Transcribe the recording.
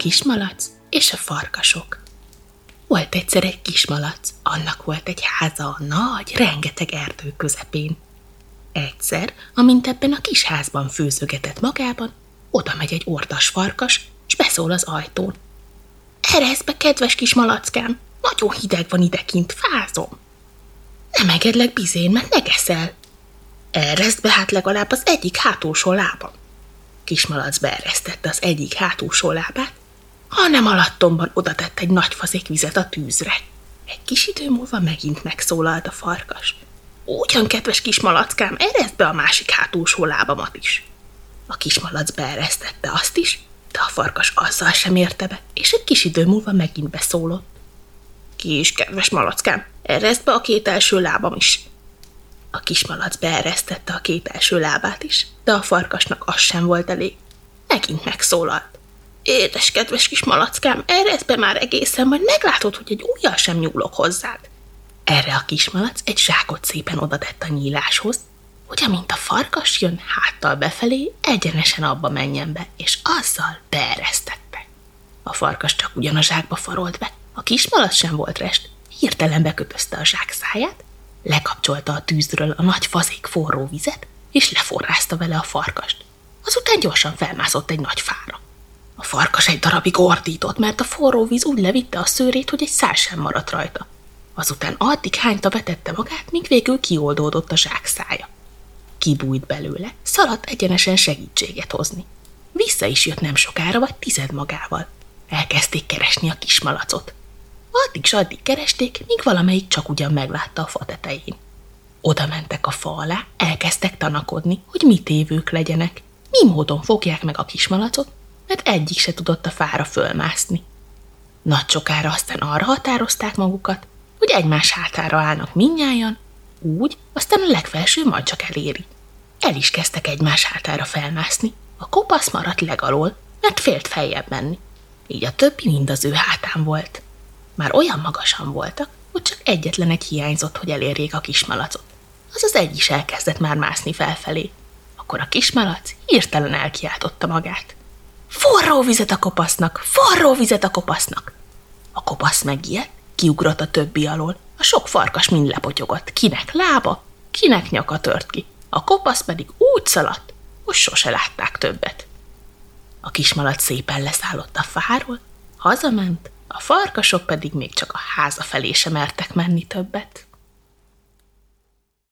kismalac és a farkasok. Volt egyszer egy kismalac, annak volt egy háza a nagy, rengeteg erdő közepén. Egyszer, amint ebben a kis házban főzögetett magában, oda megy egy ordas farkas, és beszól az ajtón. Eresz be, kedves kis malackám, nagyon hideg van idekint, fázom. Nem engedlek bizén, mert megeszel. Ereszd be hát legalább az egyik hátulsó lábam. Kismalac beeresztette az egyik hátulsó lábát, hanem alattomban oda tett egy nagy fazék vizet a tűzre. Egy kis idő múlva megint megszólalt a farkas. Ugyan, kedves kismalackám, ereszd be a másik hátulsó lábamat is. A kismalac beeresztette azt is, de a farkas azzal sem érte be, és egy kis idő múlva megint beszólott. Kis kedves malackám, ereszd be a két első lábam is. A kismalac beeresztette a két első lábát is, de a farkasnak az sem volt elég. Megint megszólalt. Édes, kedves kis malackám, ereszd be már egészen, majd meglátod, hogy egy ujjal sem nyúlok hozzád. Erre a kismalac egy zsákot szépen odadett a nyíláshoz, hogy amint a farkas jön háttal befelé, egyenesen abba menjen be, és azzal beeresztette. A farkas csak ugyan a zsákba farolt be, a kismalac sem volt rest, hirtelen bekötözte a zsák száját, lekapcsolta a tűzről a nagy fazék forró vizet, és leforrázta vele a farkast. Azután gyorsan felmászott egy nagy fára. Farkas egy darabig ordított, mert a forró víz úgy levitte a szőrét, hogy egy szál sem maradt rajta. Azután addig hányta vetette magát, míg végül kioldódott a zsák szája. Kibújt belőle, szaladt egyenesen segítséget hozni. Vissza is jött nem sokára, vagy tized magával. Elkezdték keresni a kismalacot. Addig s addig keresték, míg valamelyik csak ugyan meglátta a fa tetején. Oda mentek a fa alá, elkezdtek tanakodni, hogy mit évők legyenek, mi módon fogják meg a kismalacot, mert egyik se tudott a fára fölmászni. Nagy sokára aztán arra határozták magukat, hogy egymás hátára állnak minnyájan, úgy, aztán a legfelső majd csak eléri. El is kezdtek egymás hátára felmászni. A kopasz maradt legalól, mert félt feljebb menni. Így a többi mind az ő hátán volt. Már olyan magasan voltak, hogy csak egyetlen egy hiányzott, hogy elérjék a kismalacot. Az az egy is elkezdett már mászni felfelé. Akkor a kismalac hirtelen elkiáltotta magát. Forró vizet a kopasznak! Forró vizet a kopasznak! A kopasz megijedt, kiugrott a többi alól. A sok farkas mind lepotyogott. Kinek lába, kinek nyaka tört ki. A kopasz pedig úgy szaladt, hogy sose látták többet. A kismalac szépen leszállott a fáról, hazament, a farkasok pedig még csak a háza felé sem mertek menni többet.